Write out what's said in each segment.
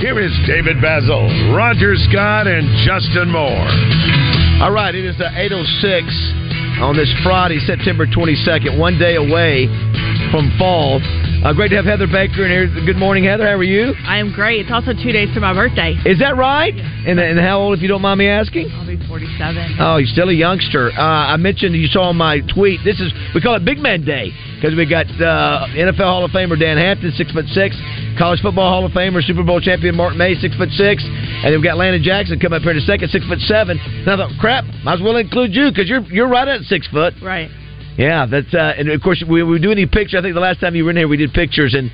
Here is David Bazzel, Roger Scott, and Justin Moore. All right, it is uh, 8.06 on this Friday, September 22nd, one day away from fall. Uh, great to have Heather Baker in here. Good morning, Heather. How are you? I am great. It's also two days to my birthday. Is that right? And, and how old, if you don't mind me asking? I'll be 47. Oh, you're still a youngster. Uh, I mentioned you saw my tweet. This is we call it Big Man Day because we got uh, NFL Hall of Famer Dan Hampton, six foot six, College Football Hall of Famer, Super Bowl champion Mark May, six foot six, and then we've got Landon Jackson come up here in a second, six foot seven. And I thought, crap, might as well include you because you're you're right at six foot. Right. Yeah, that's uh, and of course we we do any picture. I think the last time you were in here, we did pictures and.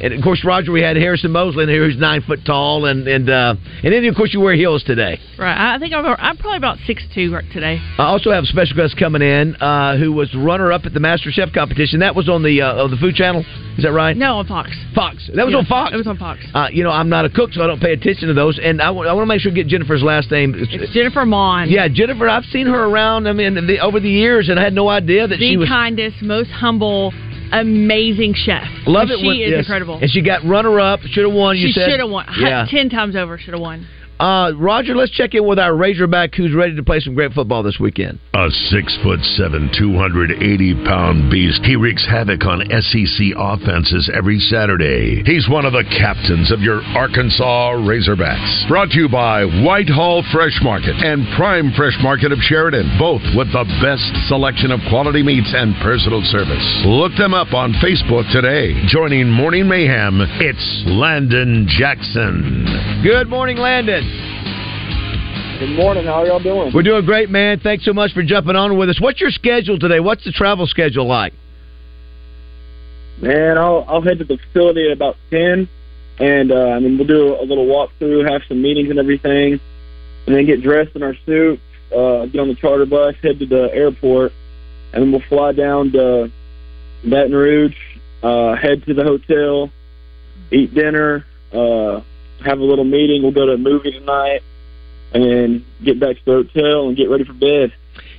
And of course, Roger, we had Harrison Mosley in here, who's nine foot tall, and and uh, and then of course you wear heels today. Right. I think I'm, I'm probably about six two today. I also have a special guest coming in uh, who was runner up at the Master Chef competition. That was on the uh, on the Food Channel. Is that right? No, on Fox. Fox. That was Yeah, on Fox. It was on Fox. Uh, you know, I'm not a cook, so I don't pay attention to those. And I want to make sure to get Jennifer's last name. It's Jennifer Mon. Yeah, Jennifer. I've seen her around. I mean, the, over the years, and I had no idea that the she was. the kindest, most humble, amazing chef. Love it. She when, is yes. incredible. And she got runner up. Should have won. You she should have won. Yeah. Ten times over, should have won. Uh, Roger, let's check in with our Razorback, who's ready to play some great football this weekend. A six foot seven, 280 pound beast. He wreaks havoc on SEC offenses every Saturday. He's one of the captains of your Arkansas Razorbacks. Brought to you by Whitehall Fresh Market and Prime Fresh Market of Sheridan, both with the best selection of quality meats and personal service. Look them up on Facebook today. Joining Morning Mayhem, it's Landon Jackson. Good morning, Landon. Good morning. How are y'all doing? We're doing great, man. Thanks so much for jumping on with us. What's your schedule today? What's the travel schedule like? Man, I'll I'll head to the facility at about ten, and uh, I mean we'll do a little walkthrough, have some meetings and everything, and then get dressed in our suits, uh, get on the charter bus, head to the airport, and then we'll fly down to Baton Rouge, uh, head to the hotel, eat dinner, uh, have a little meeting. We'll go to a movie tonight, and get back to the hotel and get ready for bed.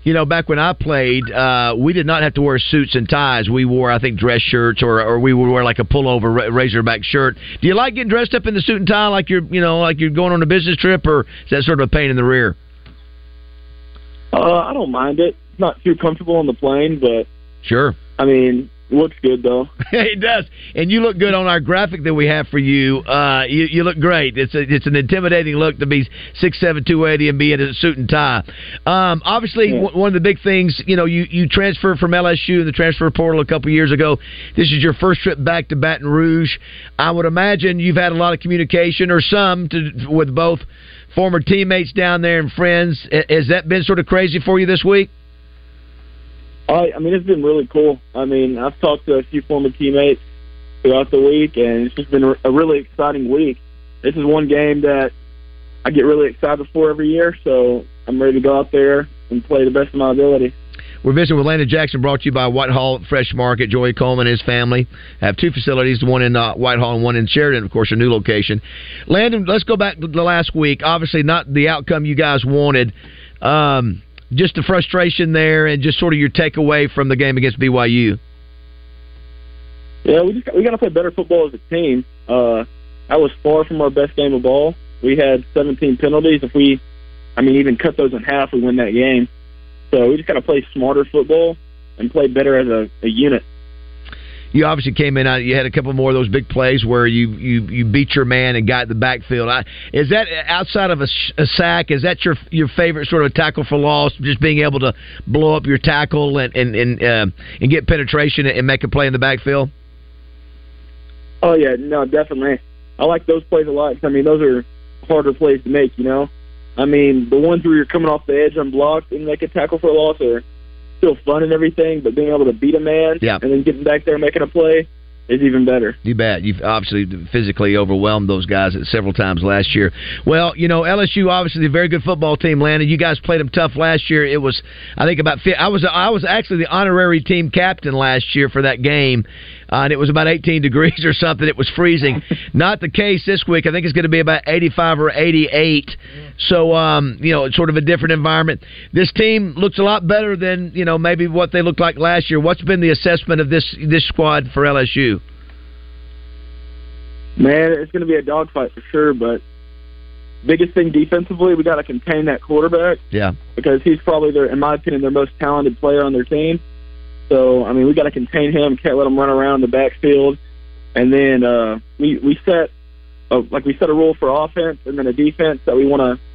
You know, back when I played, uh, we did not have to wear suits and ties. We wore, I think, dress shirts, or or we would wear like a pullover ra- Razorback shirt. Do you like getting dressed up in the suit and tie, like you're, you know, like you're going on a business trip, or is that sort of a pain in the rear? Uh, I don't mind it. It's not too comfortable on the plane, but Sure. I mean, looks good though. it does, and you look good on our graphic that we have for you. Uh, you, you look great. It's a, it's an intimidating look to be six seven two eighty and be in a suit and tie. Um, obviously, Yeah. w- one of the big things, you know, you you transferred from LSU in the transfer portal a couple years ago. This is your first trip back to Baton Rouge. I would imagine you've had a lot of communication, or some, to, with both former teammates down there and friends. Has that been sort of crazy for you this week? I, I mean, it's been really cool. I mean, I've talked to a few former teammates throughout the week, and it's just been a really exciting week. This is one game that I get really excited for every year, so I'm ready to go out there and play the best of my ability. We're visiting with Landon Jackson, brought to you by Whitehall Fresh Market. Joey Coleman and his family have two facilities, one in uh, Whitehall and one in Sheridan, of course, a new location. Landon, let's go back to the last week. Obviously, not the outcome you guys wanted. Um, just the frustration there, and just sort of your takeaway from the game against BYU. Yeah, we just we got to play better football as a team. Uh, that was far from our best game of ball. We had 17 penalties. If we, I mean, even cut those in half, we win that game. So we just got to play smarter football and play better as a, a unit. You obviously came in. uh, You had a couple more of those big plays where you you, you beat your man and got the backfield. I, is that outside of a, a sack? Is that your your favorite sort of tackle for loss? Just being able to blow up your tackle and and and, uh, and get penetration and make a play in the backfield. Oh yeah, no, definitely. I like those plays a lot. I mean, those are harder plays to make. You know, I mean, the ones where you're coming off the edge unblocked and make a tackle for a loss are still fun and everything, but being able to beat a man Yeah. and then getting back there and making a play, is even better. You bet. You've obviously physically overwhelmed those guys at several times last year. Well, you know LSU obviously a very good football team. Landon, you guys played them tough last year. It was I think about I was I was actually the honorary team captain last year for that game. Uh, and it was about 18 degrees or something. It was freezing. Not the case this week. I think it's going to be about 85 or 88. So, um, you know, it's sort of a different environment. This team looks a lot better than you know maybe what they looked like last year. What's been the assessment of this this squad for LSU? Man, it's going to be a dogfight for sure. But biggest thing defensively, we got to contain that quarterback. Yeah, because he's probably their, in my opinion, their most talented player on their team. So I mean, we got to contain him. Can't let him run around the backfield. And then uh, we we set a, like we set a rule for offense and then a defense that we want to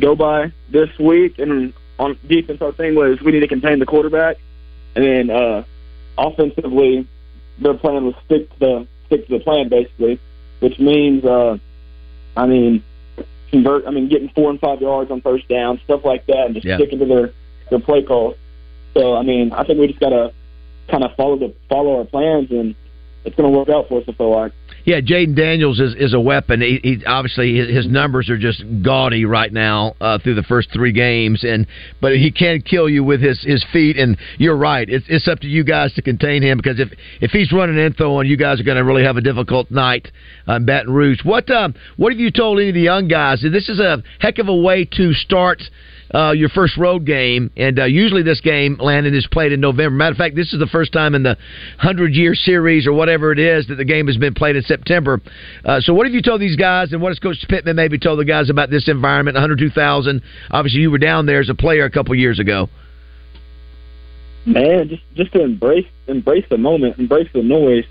go by this week. And on defense, our thing was we need to contain the quarterback. And then uh, offensively, their plan was stick to the stick to the plan basically, which means uh, I mean convert. I mean getting four and five yards on first down, stuff like that, and just yeah. sticking to their their play calls. So I mean, I think we just gotta kind of follow the follow our plans, and it's going to work out for us. I feel like. Yeah, Jayden Daniels is, is a weapon. He, he obviously his, numbers are just gaudy right now uh, through the first three games, and but he can kill you with his, his feet. And you're right; it's it's up to you guys to contain him because if if he's running in throwing, you guys are going to really have a difficult night in Baton Rouge. What um what have you told any of the young guys? This is a heck of a way to start uh, your first road game, and uh, usually this game, Landon, is played in November. Matter of fact, this is the first time in the hundred year series or whatever it is that the game has been played in September. Uh, so, what have you told these guys, and what has Coach Pittman maybe told the guys about this environment? 102,000. Obviously, you were down there as a player a couple years ago. Man, just just to embrace embrace the moment, embrace the noise.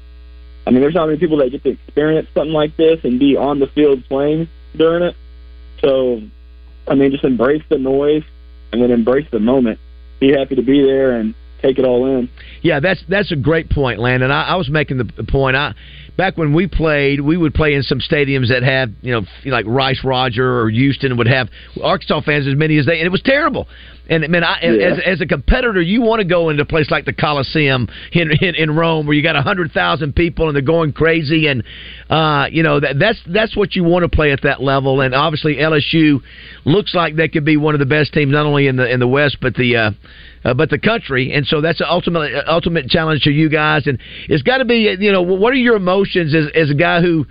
I mean, there's not many people that get to experience something like this and be on the field playing during it. So I mean, just embrace the noise and then embrace the moment. Be happy to be there and take it all in. Yeah, that's that's a great point, Landon. I, I was making the point. I back when we played, we would play in some stadiums that had you know like Rice Roger or Houston would have Arkansas fans as many as they, and it was terrible. And man, I, yeah. as, as a competitor, you want to go into a place like the Coliseum in in, in Rome, where you got a hundred thousand people and they're going crazy, and uh, you know that that's that's what you want to play at that level. And obviously, LSU looks like they could be one of the best teams, not only in the in the West, but the uh, uh, but the country. And so that's an ultimate ultimate challenge to you guys. And it's got to be, you know, what are your emotions as as a guy who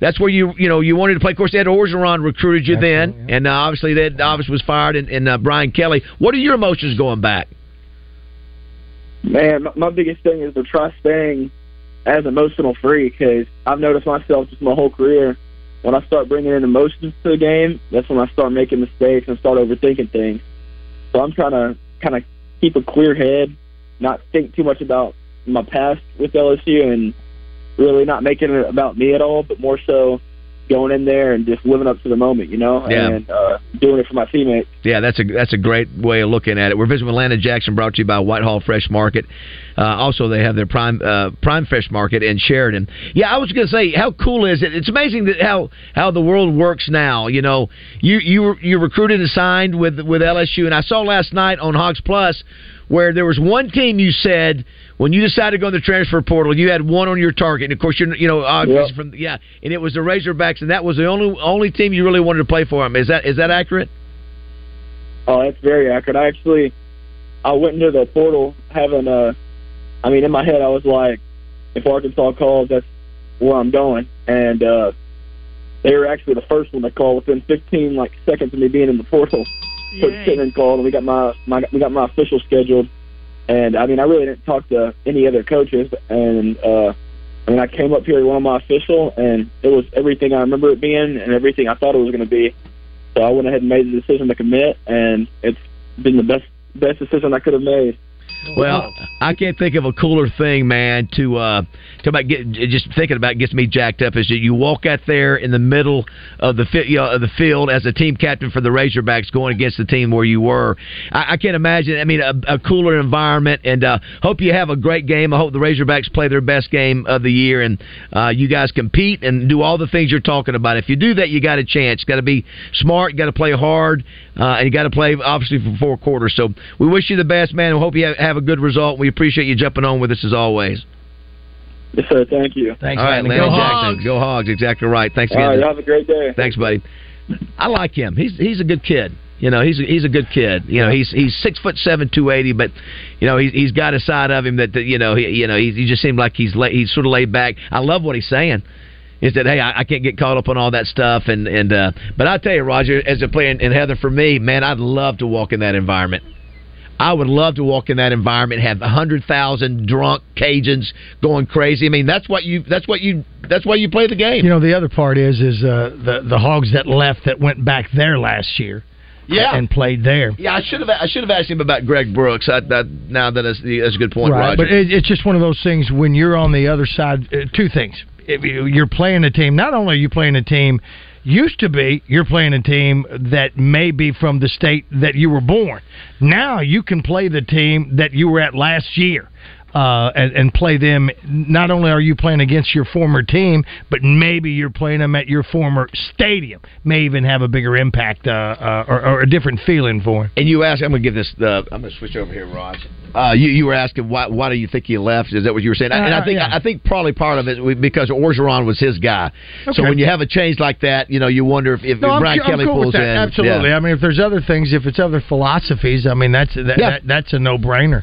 that's where you you know you wanted to play. Of course, Ed Orgeron recruited you Absolutely, then, yeah. and uh, obviously that obviously was fired, and, and uh, Brian Kelly. What are your emotions going back? Man, my, my biggest thing is to try staying as emotional free because I've noticed myself just my whole career. When I start bringing in emotions to the game, that's when I start making mistakes and start overthinking things. So I'm trying to kind of keep a clear head, not think too much about my past with LSU, and really not making it about me at all, but more so going in there and just living up to the moment, you know, yeah. and uh, doing it for my teammates. Yeah, that's a that's a great way of looking at it. We're visiting with Landon Jackson, brought to you by Whitehall Fresh Market. Uh, also, they have their prime uh, prime fresh market in Sheridan. Yeah, I was going to say, how cool is it? It's amazing that how how the world works now. You know, you you you recruited and signed with with LSU, and I saw last night on Hogs Plus where there was one team you said when you decided to go in the transfer portal, you had one on your target, and of course you're you know obviously yep. from yeah, and it was the Razorbacks, and that was the only only team you really wanted to play for them. Is that is that accurate? Oh, that's very accurate. I actually I went into the portal having a, I mean in my head I was like, if Arkansas calls, that's where I'm going, and uh they were actually the first one to call within 15 like seconds of me being in the portal. Coach Pittman called, and we got my, my we got my official scheduled. And I mean, I really didn't talk to any other coaches, and uh, I mean, I came up here one of my official, and it was everything I remember it being, and everything I thought it was going to be. So I went ahead and made the decision to commit, and it's been the best best decision I could have made. Well, I can't think of a cooler thing, man. To uh, to about get just thinking about it gets me jacked up. Is that you walk out there in the middle of the fi- you know, of the field as a team captain for the Razorbacks, going against the team where you were. I, I can't imagine. I mean, a, a cooler environment. And uh, hope you have a great game. I hope the Razorbacks play their best game of the year, and uh, you guys compete and do all the things you're talking about. If you do that, you got a chance. Got to be smart. Got to play hard, uh, and you got to play obviously for four quarters. So we wish you the best, man. We hope you have, have a good result. We appreciate you jumping on with us as always. Yes, sir. Thank you. Thanks, All right, Landon. Landon Go Jackson. Hogs. Go Hogs. Exactly right. Thanks All again. right, y'all have a great day. Thanks, buddy. I like him. He's he's a good kid. You know, he's a, he's a good kid. You know, he's he's six foot seven, two eighty, but you know he's he's got a side of him that, that you know he you know he, he just seemed like he's la- he's sort of laid back. I love what he's saying. Is that hey I, I can't get caught up on all that stuff and and uh, but I tell you Roger as a player and Heather for me man I'd love to walk in that environment. I would love to walk in that environment, have a hundred thousand drunk Cajuns going crazy. I mean, that's what you. That's what you. That's why you play the game. You know, the other part is is uh, the the Hogs that left that went back there last year, Yeah. and played there. Yeah, I should have. I should have asked him about Greg Brooks. I, that, now that is, that's a good point, right, Roger. but it, it's just one of those things when you're on the other side. Uh, two things: you're playing a team, not only are you playing a team. Used to be you're playing a team that may be from the state that you were born. Now you can play the team that you were at last year. Uh, and, and play them. Not only are you playing against your former team, but maybe you're playing them at your former stadium. May even have a bigger impact uh, uh, or, or a different feeling for him. and you asked. I'm going to give this. Uh, I'm going to switch over here, Raj. Uh, you you were asking why why do you think he left? Is that what you were saying? and I Uh, think yeah. I think probably part of it because Orgeron was his guy. So when you have a change like that, you know you wonder if, if No, I'm, Brian I'm Kelly cool pulls in. Absolutely. Yeah. I mean, if there's other things, if it's other philosophies, I mean, that's that, Yeah. that that's a no brainer.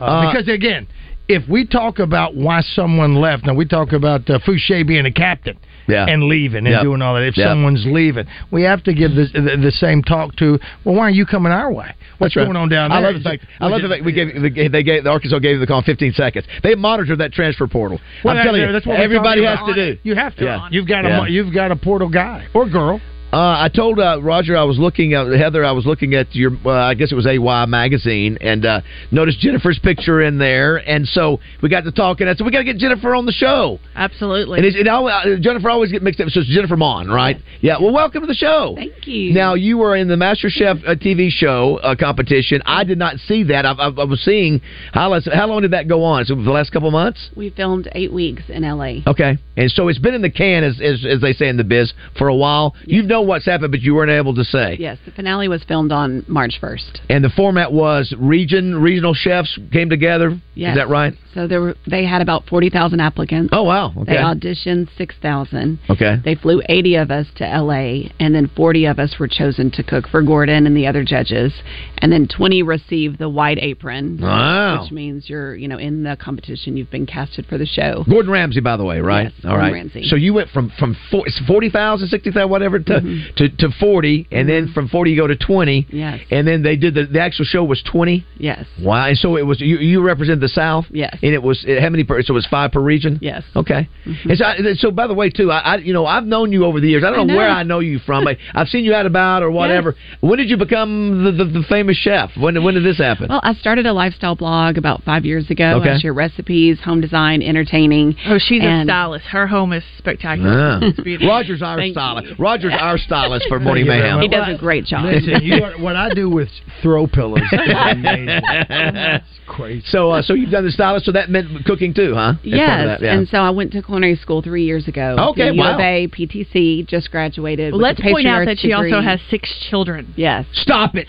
Uh, Uh, because again, if we talk about why someone left, now we talk about uh, Fouché being a captain. Yeah. And leaving and Yep. doing all that. If Yep. someone's leaving, we have to give this, the, the same talk to. Well, why are you coming our way? What's That's right. going on down there? I love the fact. I love the fact we gave they gave the Arkansas gave the call in 15 seconds. They monitored that transfer portal. Well, I'm that- telling you, that's what everybody has to do. You have to. Yeah. You've got Yeah. a you've got a portal guy or girl. Uh, I told uh, Roger I was looking at Heather. I was looking at your, uh, I guess it was AY magazine, and uh, noticed Jennifer's picture in there. And so we got to talking. I said we got to get Jennifer on the show. Absolutely. And always, uh, Jennifer always get mixed up. So it's Jennifer Mon, right? Yeah. Well, welcome to the show. Thank you. Now you were in the Master Chef uh, TV show uh, competition. I did not see that. I, I, I was seeing how, how long did that go on? So the last couple months. we filmed eight weeks in LA. Okay, and so it's been in the can, as as, as they say in the biz, for a while. You know what's happened, but you weren't able to say. Yes, the finale was filmed on March 1st. And the format was region regional chefs came together. Yes. Is that right? So there were they had about 40,000 applicants. Oh wow. Okay. They auditioned 6,000. Okay. They flew 80 of us to LA, and then 40 of us were chosen to cook for Gordon and the other judges, and then 20 received the white apron, Wow. which means you're you know in the competition. You've been casted for the show. Gordon Ramsay, by the way, right? Yes, All Gordon right. Ramsay. So you went from from four- 40,000, 60,000, whatever, to, Mm-hmm. to to 40, and then from 40 you go to 20. Yes. And then they did the the actual show was 20. Yes. Wow. And so it was you you represent the South. Yes. And it was how many? Per, so it was five per region. Yes. Okay. And so, I, so by the way, too, I, I you know I've known you over the years. I don't I know, know. where I know you from. but I've seen you out about or whatever. When did you become the, the, the famous chef? When when did this happen? Well, I started a lifestyle blog about five years ago. Okay. I share recipes, home design, entertaining. oh, she's a stylist. Her home is spectacular. Ah. It's beautiful. Roger's our Thank stylist. you. Roger's our stylist for Morning Thank you Mayhem. He does a great job. Listen, you are, what I do with throw pillows is amazing. That's crazy. So uh, so you've done the stylist. So that meant cooking too, huh? As Yes, that, yeah. and so I went to culinary school three years ago. Okay, to U wow. of A, PTC, just graduated. Well, with let's a point out Patriarch that she also has six children. Yes, Stop it.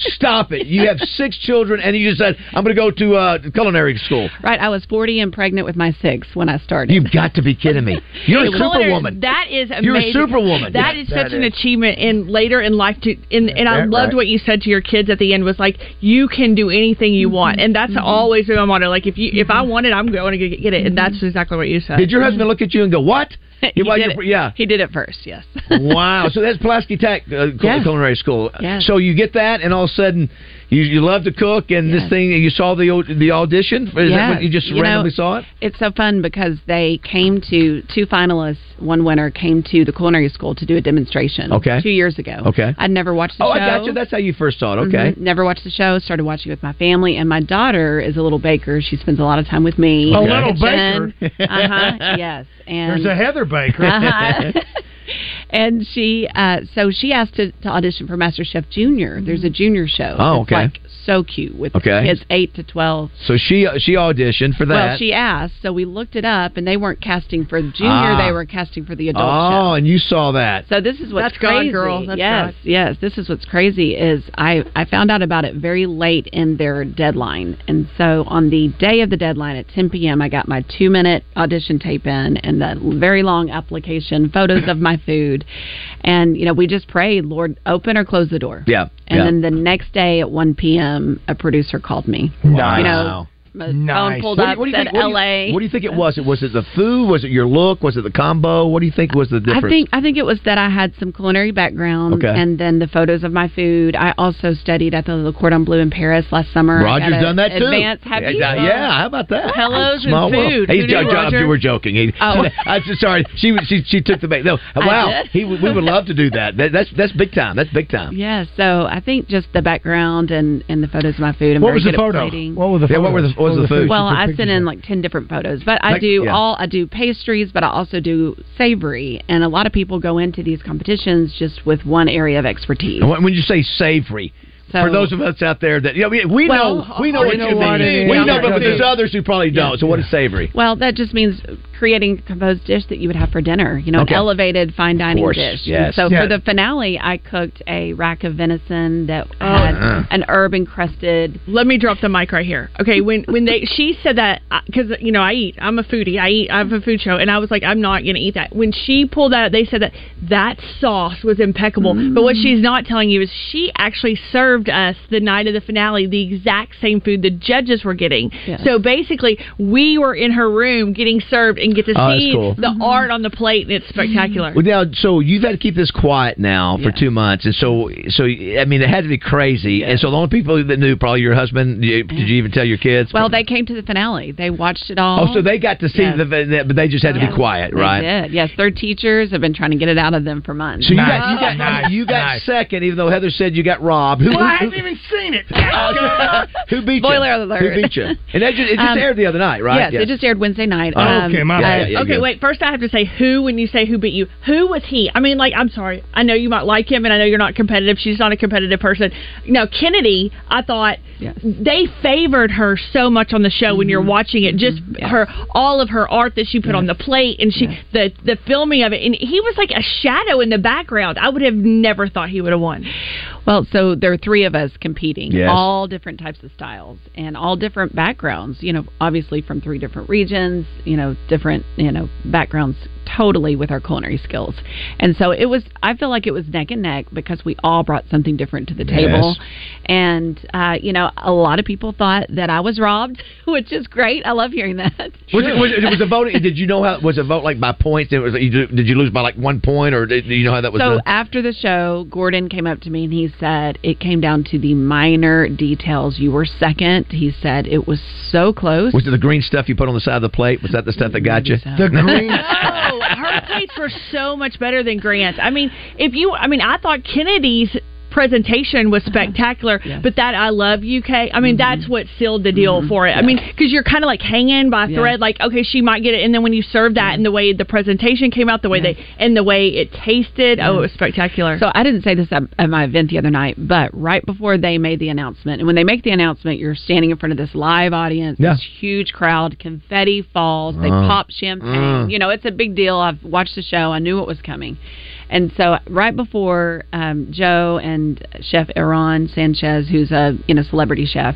Stop it. You have six children, and you just said, I'm going to go to uh, culinary school. right. I was 40 and pregnant with my sixth when I started. You've got to be kidding me. You're a superwoman. That is amazing. You're a superwoman. That Yeah, is that such an is. achievement in later in life. To and, and I Yeah, loved right. what you said to your kids at the end was like, you can do anything you want, and that's always been my motto. Like if you if I want it, I'm going to get, get it, and that's exactly what you said. Did your husband look at you and go, "What?" he While did it. Yeah. he did it first. Yes. wow. So that's Pulaski Tech uh, Yes. culinary school. Yes. So you get that, and all of a sudden, you you love to cook, and this thing you saw the the audition. Is that what you just You know, randomly saw it? It's so fun because they came to two finalists, one winner came to the culinary school to do a demonstration. Okay. Two years ago. Okay. I'd never watched the Oh, show. I got you. That's how you first saw it. Okay. Mhm. Never watched the show. Started watching it with my family, and my daughter is a little baker. She spends a lot of time with me. A in little baker? uh huh. Yes. And There's a Heather Baker. Uh-huh. and she, uh, so she asked to, to audition for MasterChef Junior. There's a junior show. Oh, okay. like so cute with Okay. kids eight to twelve. So she she auditioned for that. Well, she asked, so we looked it up, and they weren't casting for the junior; Ah. they were casting for the adult oh, show. and you saw that. So this is what's That's God, crazy. girl. That's yes, God. yes. This is what's crazy is I I found out about it very late in their deadline, and so on the day of the deadline at 10 p.m. I got my two minute audition tape in and the very long application, photos of my food, and you know we just prayed, Lord, open or close the door. Yeah. And yeah. then the next day at 1 p.m., Um, a producer called me. Nice. You know, Nice. pulled What do, up, you, what do you said think? What do you- L.A. What do you think it was? It was it the food? Was it your look? Was it the combo? What do you think was the difference? I think I think it was that I had some culinary background, Okay. and then the photos of my food. I also studied at the Le Cordon Bleu in Paris last summer. I Roger's got a done that too. Advanced, have yeah, you? yeah, yeah, how about that? Hellos and Small world. food. Hey, Who Jo- knew, Roger? you were joking. He, Oh. I'm sorry. She she she took the bait. No, wow. did? He, we would love to do that. that. That's that's big time. That's big time. Yeah, so I think just the background and, and the photos of my food. I'm What was the photo? What were the Yeah, what were the- what was the food? Well, I pictures sent in like ten different photos, but I Like- do yeah. all I do pastries, but I also do savory, and a lot of people go into these competitions just with one area of expertise. And when when you say savory, So- for those of us out there that you know, we, we Well, know we know oh, what you what mean. it is. We know, but there's others who probably don't. So what is savory? Well, that just means creating a composed dish that you would have for dinner. You know, Okay. an elevated fine dining course, dish. yes. And so Yeah. for the finale, I cooked a rack of venison that Oh. had Uh. an herb encrusted. Let me drop the mic right here. Okay, when when they she said that because you know I eat, I'm a foodie. I eat. I have a food show, and I was like, I'm not gonna eat that. When she pulled that, they said that that sauce was impeccable. But what she's not telling you is she actually served us the night of the finale the exact same food the judges were getting. Yes. So basically, we were in her room getting served and get to Oh, that's see cool. the art on the plate, and it's spectacular. Well, now, so you've had to keep this quiet now for Yes. two months, and so, so I mean, it had to be crazy. And so the only people that knew probably your husband. You, did you even tell your kids? Well, they came to the finale. They watched it all. oh, so they got to see Yes. the, the, but they just had to Yes. be quiet, They right? did. Yes, their teachers have been trying to get it out of them for months. So you Nice. got you got Nice. you got Nice. second, even though Heather said you got robbed. Who, Well, I who- haven't even seen it. who beat Spoiler you? alert. Who beat you? And that just, it just Um, aired the other night, right? Yes, it just aired Wednesday night. Oh, Um, okay, my Yeah, uh, yeah, yeah, okay, wait. First, I have to say who when you say who beat you. Who was he? I mean, like, I'm sorry. I know you might like him, and I know you're not competitive. She's not a competitive person. No, Kennedy. I thought Yes. they favored her so much on the show when you're mm-hmm. watching it. Just mm-hmm. Yes. her, all of her art that she put on the plate, and she the the filming of it, and he was like a shadow in the background. I would have never thought he would have won. Well, so there are three of us competing, Yes. all different types of styles and all different backgrounds. You know, obviously from three different regions. You know, different you know backgrounds totally with our culinary skills. And so it was. I feel like it was neck and neck because we all brought something different to the table. Yes. And uh, you know, a lot of people thought that I was robbed, which is great. I love hearing that. Was it, was it was the voting? Did you know how was a vote like by points? It was, did you lose by like one point, or did, do you know how that was? So done? after the show, Gordon came up to me and he said it came down to the minor details. You were second. He said it was so close. Was it the green stuff you put on the side of the plate? Was that the stuff that got you? The green. No, plates were so much better than Grant's. I mean, if you, I mean, I thought Kennedy's presentation was spectacular, Yes. but that I love UK. I mean, that's what sealed the deal for it. I mean, because you're kind of like hanging by a Yeah. thread, like okay, she might get it, and then when you serve that, and the way the presentation came out, the way they, and the way it tasted, oh, it was spectacular. So I didn't say this at, at my event the other night, but right before they made the announcement, and when they make the announcement, you're standing in front of this live audience, Yeah. this huge crowd, confetti falls, they Uh, pop champagne. uh. You know, it's a big deal. I've watched the show. I knew it was coming. And so, right before um, Joe and Chef Aaron Sanchez, who's a you know celebrity chef,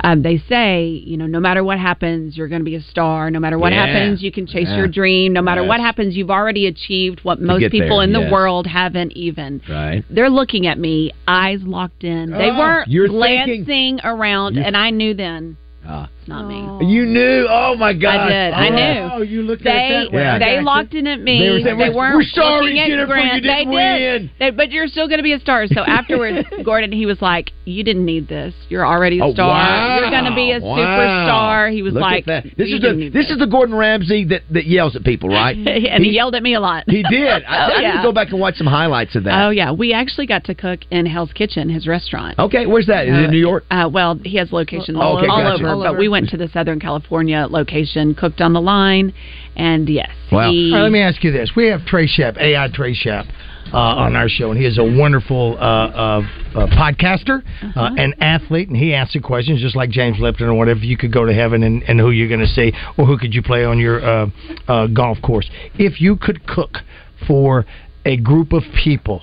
um, they say, you know, no matter what happens, you're going to be a star. No matter what Yeah. happens, you can chase Yeah. your dream. No matter Yes. what happens, you've already achieved what most people there, in the yes. world haven't even. Right. They're looking at me, eyes locked in. They Oh, weren't you're glancing thinking- around, You- and I knew then Ah. It's not me. You knew? Oh my God! I did. I knew. Oh, you looked They at that way. I they got locked in at me. They They, were saying, "We're- weren't we're sorry, looking at Jennifer, Grant. you didn't they win." did. They, but you're still going to be a star. So afterwards, Gordon, he was like, "You didn't need this. You're already a Oh, star. wow. You're going to be a Wow. superstar." He was Look like, at that. "This "You is the didn't need this is the Gordon Ramsay that, that yells at people, right?" and he, yelled at me a lot. He did. I, Oh, I need yeah. to go back and watch some highlights of that. Oh yeah, we actually got to cook in Hell's Kitchen, his restaurant. Okay, where's that? Is it in New York? Uh, well, he has locations Oh, all, okay, all gotcha. over, All but over. we went to the Southern California location, cooked on the line, and yes, Wow. he, All right, let me ask you this: We have Trey Shep, AI Trey Shep, uh, on our show, and he is a wonderful uh, uh, uh, podcaster uh and athlete, and he answered questions just like James Lipton or whatever. You could go to heaven, and, and who you're going to see, or who could you play on your uh, uh, golf course? If you could cook for a group of people,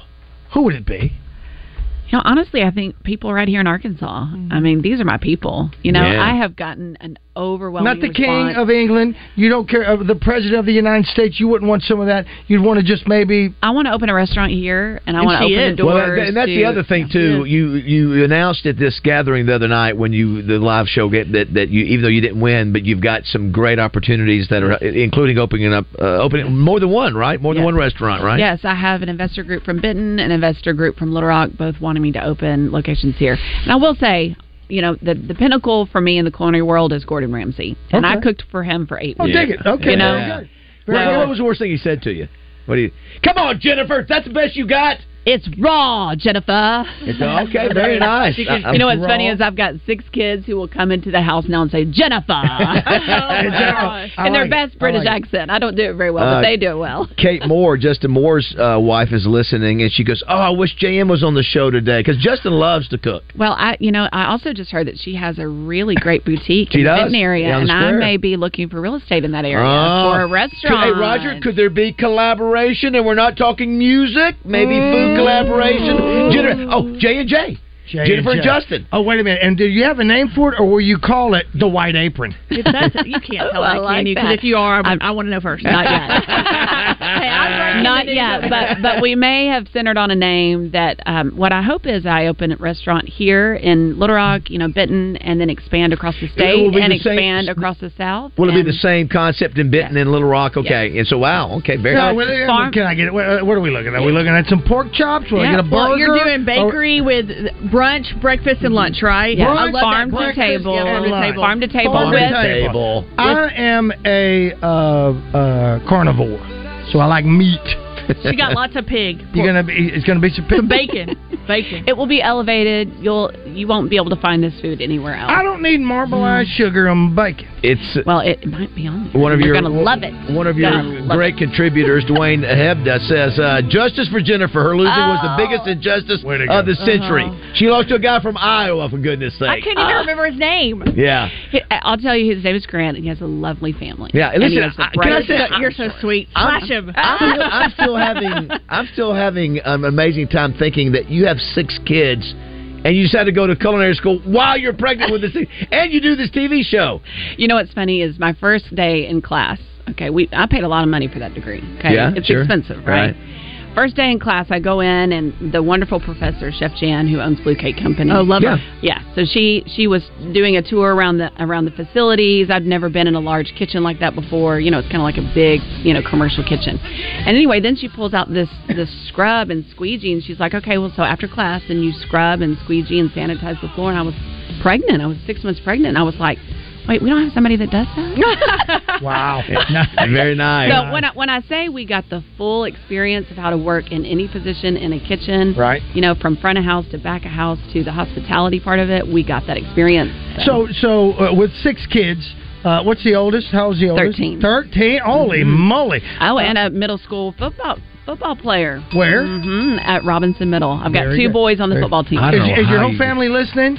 who would it be? Know, honestly, I think people right here in Arkansas. I mm-hmm. mean, these are my people. You know, Yeah. I have gotten an overwhelming Not the response. king of England. You don't care. Uh, the president of the United States. You wouldn't want some of that. You'd want to just maybe. I want to open a restaurant here, and I And want to open is. the Well, doors. that- and that's the other thing too. You you announced at this gathering the other night when you the live show get that that you even though you didn't win, but you've got some great opportunities that are including opening up uh, opening more than one right more than one restaurant right. Yes, I have an investor group from Benton, an investor group from Little Rock, both wanting me to open locations here. And I will say, you know, the the pinnacle for me in the culinary world is Gordon Ramsay, and I cooked for him for eight. eight Oh, weeks. dig it. Okay. you know. Yeah. Well, what was the worst thing he said to you? What do you? Come on, Jennifer. That's the best you got. It's raw, Jennifer. It's okay. Very nice. You, can- you know what's funny is I've got six kids who will come into the house now and say Jennifer, I in their like it. best I British like it. accent. I don't do it very well, Uh, but they do it well. Kate Moore, Justin Moore's uh, wife, is listening, and she goes, "Oh, I wish JM was on the show today because Justin loves to cook." Well, I you know I also just heard that she has a really great boutique She in the Benton area, and I may be looking for real estate in that area Oh. for a Could- restaurant. Hey, Roger, could there be collaboration? And we're not talking music, maybe Mm. food collaboration. Jennifer, oh, J and J, J Jennifer and J. Justin. Oh, wait a minute. And do you have a name for it, or will you call it the White Apron? If that's, you can't tell Oh, I that, like can you? Because if you are, I, I want to know first. Not yet. Not yet, but but we may have centered on a name that. Um, what I hope is I open a restaurant here in Little Rock, you know, Benton, and then expand across the state and the same- expand across the south. Will it be the same concept in Benton and Little Rock? Okay, and so wow, okay, very No, nice. well, yeah, can I get it? What, what are we looking at? Are we looking at some pork chops? Will I get a burger? well, you're doing Or- bakery with brunch, breakfast, and lunch, right? Yeah. I love farm that to table. Yeah, farm to table. Farm to table Farm to with- table. I am a uh, uh, carnivore, so I like meat. She got lots of pig. You're gonna be. It's gonna be some pig. Some bacon. Bacon. It will be elevated. You'll you won't be able to find this food anywhere else. I don't need marbleized sugar on bacon. It's well, it might be on. There. one of You're your gonna love it. One of your great contributors, Dwain Hebda, says uh, justice for Jennifer. Her losing was the biggest injustice to of the century. Uh-huh. She lost to a guy from Iowa, for goodness sake. I couldn't even remember his name. Yeah. He- I'll tell you, his name is Grant, and he has a lovely family. Yeah, And he listen, has a I- can I bright- say- You're so sweet. I'm- Flash him. I'm I'm still having I'm still having an amazing time thinking that you have six kids and you decided to go to culinary school while you're pregnant with this thing, and you do this TV show. You know what's funny is my first day in class. Okay, we I paid a lot of money for that degree. Okay, Yeah, it's sure. expensive, right? First day in class, I go in and the wonderful professor, Chef Jan, who owns Blue Cake Company. Oh, love her. Yeah, so she she was doing a tour around the around the facilities. I've never been in a large kitchen like that before. You know, it's kind of like a big you know commercial kitchen. And anyway, then she pulls out this this scrub and squeegee, and she's like, okay, well, so after class, and you scrub and squeegee and sanitize the floor. And I was pregnant. I was six months pregnant. And I was like. Wait, we don't have somebody that does that. Wow. Very nice. So when I, when I say we got the full experience of how to work in any position in a kitchen, Right. You know, from front of house to back of house to the hospitality part of it, we got that experience. So, so uh, with six kids, uh, what's the oldest? How's the oldest? 13. Thirteen. Holy moly! oh, and a middle school football football player. Where? hmm At Robinson Middle. I've got Very two good. boys on the Very- football team. Is, is your whole you- family listening?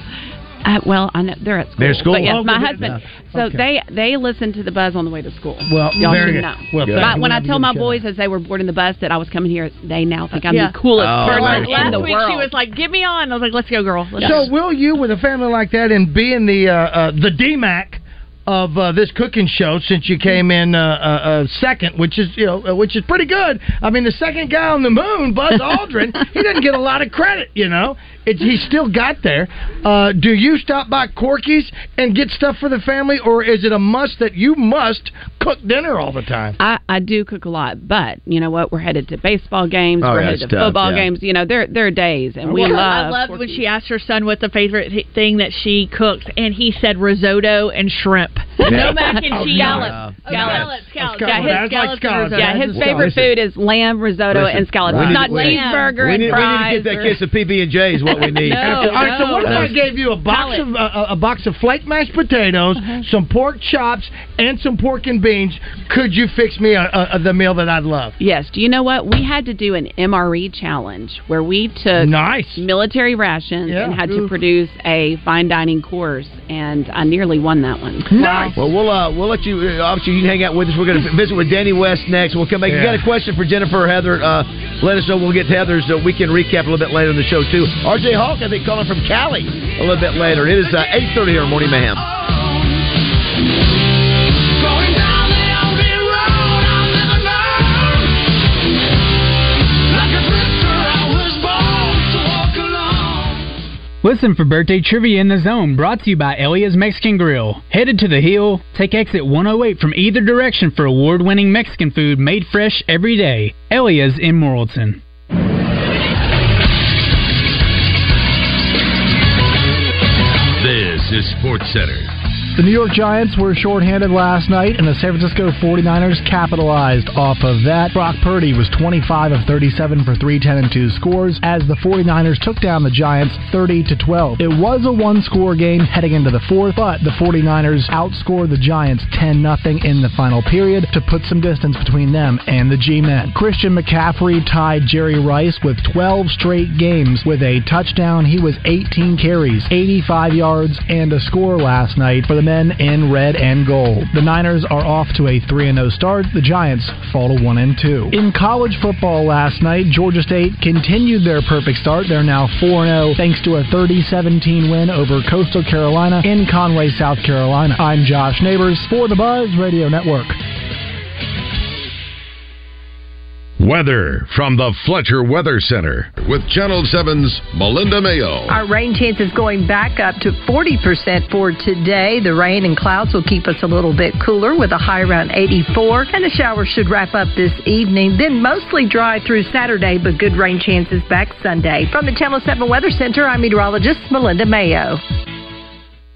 Uh, well, I know they're at school. They're at school? But yes, Oh, my husband. So Okay. they they listen to the buzz on the way to school. Well, Y'all very good. know. Well, Yeah. thank My, when I tell my boys as they were boarding the bus that I was coming here, they now think I'm Yeah. the coolest Oh, person very in cool. Last the week world. she was like, "Get me on." I was like, "Let's go, girl." Let's So, go. will you, with a family like that, and being the uh, uh, the DMAC of uh, this cooking show, since you came in uh, uh, uh, second, which is you know uh, which is pretty good. I mean, the second guy on the moon, Buzz Aldrin, he doesn't get a lot of credit. You know, it's, he still got there. Uh, do you stop by Corky's and get stuff for the family, or is it a must that you must cook dinner all the time? I, I do cook a lot, but you know what? We're headed to baseball games. Oh, we're yeah, headed to tough, football yeah. games. You know, there there are days, and we Yeah, love. I loved when she asked her son what the favorite thing that she cooks, and he said risotto and shrimp. No mac and Oh, cheese. Oh, scallops. Oh, Scallops. scallops. Yeah, his, That's like scallops scallops. and risotto. yeah, his favorite food is lamb, risotto, Listen, and scallops. we It's not need- cheeseburger we and need, fries. we need to get that or- kiss of PB and J is what we need. No, All right, so what if I gave you a box of uh, uh, a box of flake mashed potatoes, uh-huh. some pork chops, and some pork and beans? Could you fix me a, a, a, the meal that I'd love? Yes. Do you know what? We had to do an MRE challenge where we took Nice. military rations Yeah. and had to produce a fine dining course, and I nearly won that one. Nice. Well, we'll uh, we'll let you. Uh, obviously, you can hang out with us. We're going to visit with Danny West next. We'll come back. If you Yeah. got a question for Jennifer or Heather? Uh, let us know. We'll get to Heather's uh, weekend recap a little bit later in the show too. RJ Hawk, I think, calling from Cali a little bit later. It is uh, eight thirty here, on Morning Mayhem. Listen for birthday trivia in the zone brought to you by Elia's Mexican Grill. Headed to the hill, take exit 108 from either direction for award winning Mexican food made fresh every day. Elia's in Morrilton. This is Sports Center. The New York Giants were shorthanded last night, and the San Francisco 49ers capitalized off of that. Brock Purdy was 25 of 37 for 310 and 2 scores as the 49ers took down the Giants 30 to 12. It was a one-score game heading into the fourth, but the 49ers outscored the Giants 10 0 in the final period to put some distance between them and the G-men. Christian McCaffrey tied Jerry Rice with 12 straight games with a touchdown. He was 18 carries, 85 yards, and a score last night for the men in red and gold. The Niners are off to a 3 0 start. The Giants fall to 1 and 2. In college football last night, Georgia State continued their perfect start. They're now 4 0 thanks to a 30 17 win over Coastal Carolina in Conway, South Carolina. I'm Josh Neighbors for the Buzz Radio Network. Weather from the Fletcher Weather Center with Channel 7's Melinda Mayo. Our rain chances going back up to 40% for today. The rain and clouds will keep us a little bit cooler with a high around 84, and the showers should wrap up this evening. Then mostly dry through Saturday, but good rain chances back Sunday. From the Channel 7 Weather Center, I'm meteorologist Melinda Mayo.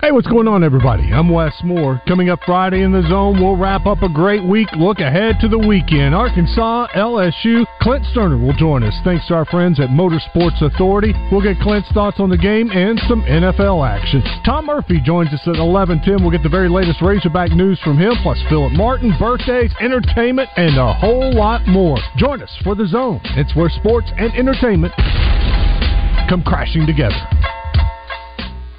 Hey, what's going on, everybody? I'm Wes Moore. Coming up Friday in the zone, we'll wrap up a great week. Look ahead to the weekend. Arkansas, LSU. Clint Stoerner will join us. Thanks to our friends at Motorsports Authority. We'll get Clint's thoughts on the game and some NFL action. Tom Murphy joins us at 11:10. We'll get the very latest Razorback news from him, plus Philip Martin, birthdays, entertainment, and a whole lot more. Join us for the zone. It's where sports and entertainment come crashing together.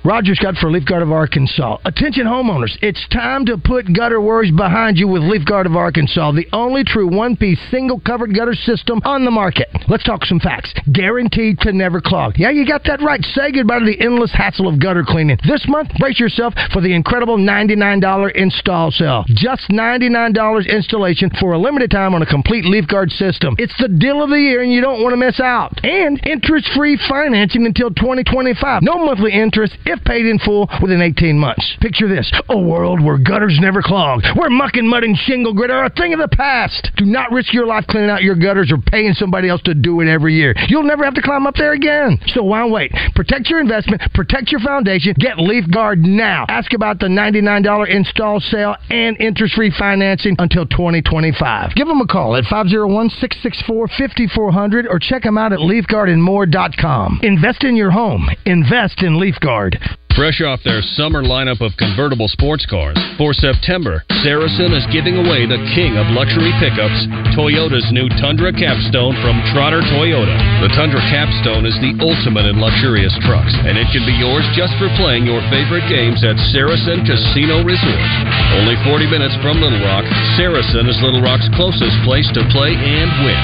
Roger Scott for Leaf Guard of Arkansas. Attention homeowners, it's time to put gutter worries behind you with Leaf Guard of Arkansas, the only true one-piece single covered gutter system on the market. Let's talk some facts. Guaranteed to never clog. Yeah, you got that right. Say goodbye to the endless hassle of gutter cleaning. This month, brace yourself for the incredible $99 install sale. Just $99 installation for a limited time on a complete Leaf Guard system. It's the deal of the year and you don't want to miss out. And interest-free financing until 2025. No monthly interest if paid in full within 18 months. Picture this a world where gutters never clog, where muck and mud and shingle grit are a thing of the past. Do not risk your life cleaning out your gutters or paying somebody else to do it every year. You'll never have to climb up there again. So why wait? Protect your investment, protect your foundation, get Leaf Guard now. Ask about the $99 install sale and interest free financing until 2025. Give them a call at 501 664 5400 or check them out at leafguardandmore.com. Invest in your home, invest in Leaf Guard. Fresh off their summer lineup of convertible sports cars, for September, Saracen is giving away the king of luxury pickups, Toyota's new Tundra Capstone from Trotter Toyota. The Tundra Capstone is the ultimate in luxurious trucks, and it can be yours just for playing your favorite games at Saracen Casino Resort. Only 40 minutes from Little Rock, Saracen is Little Rock's closest place to play and win.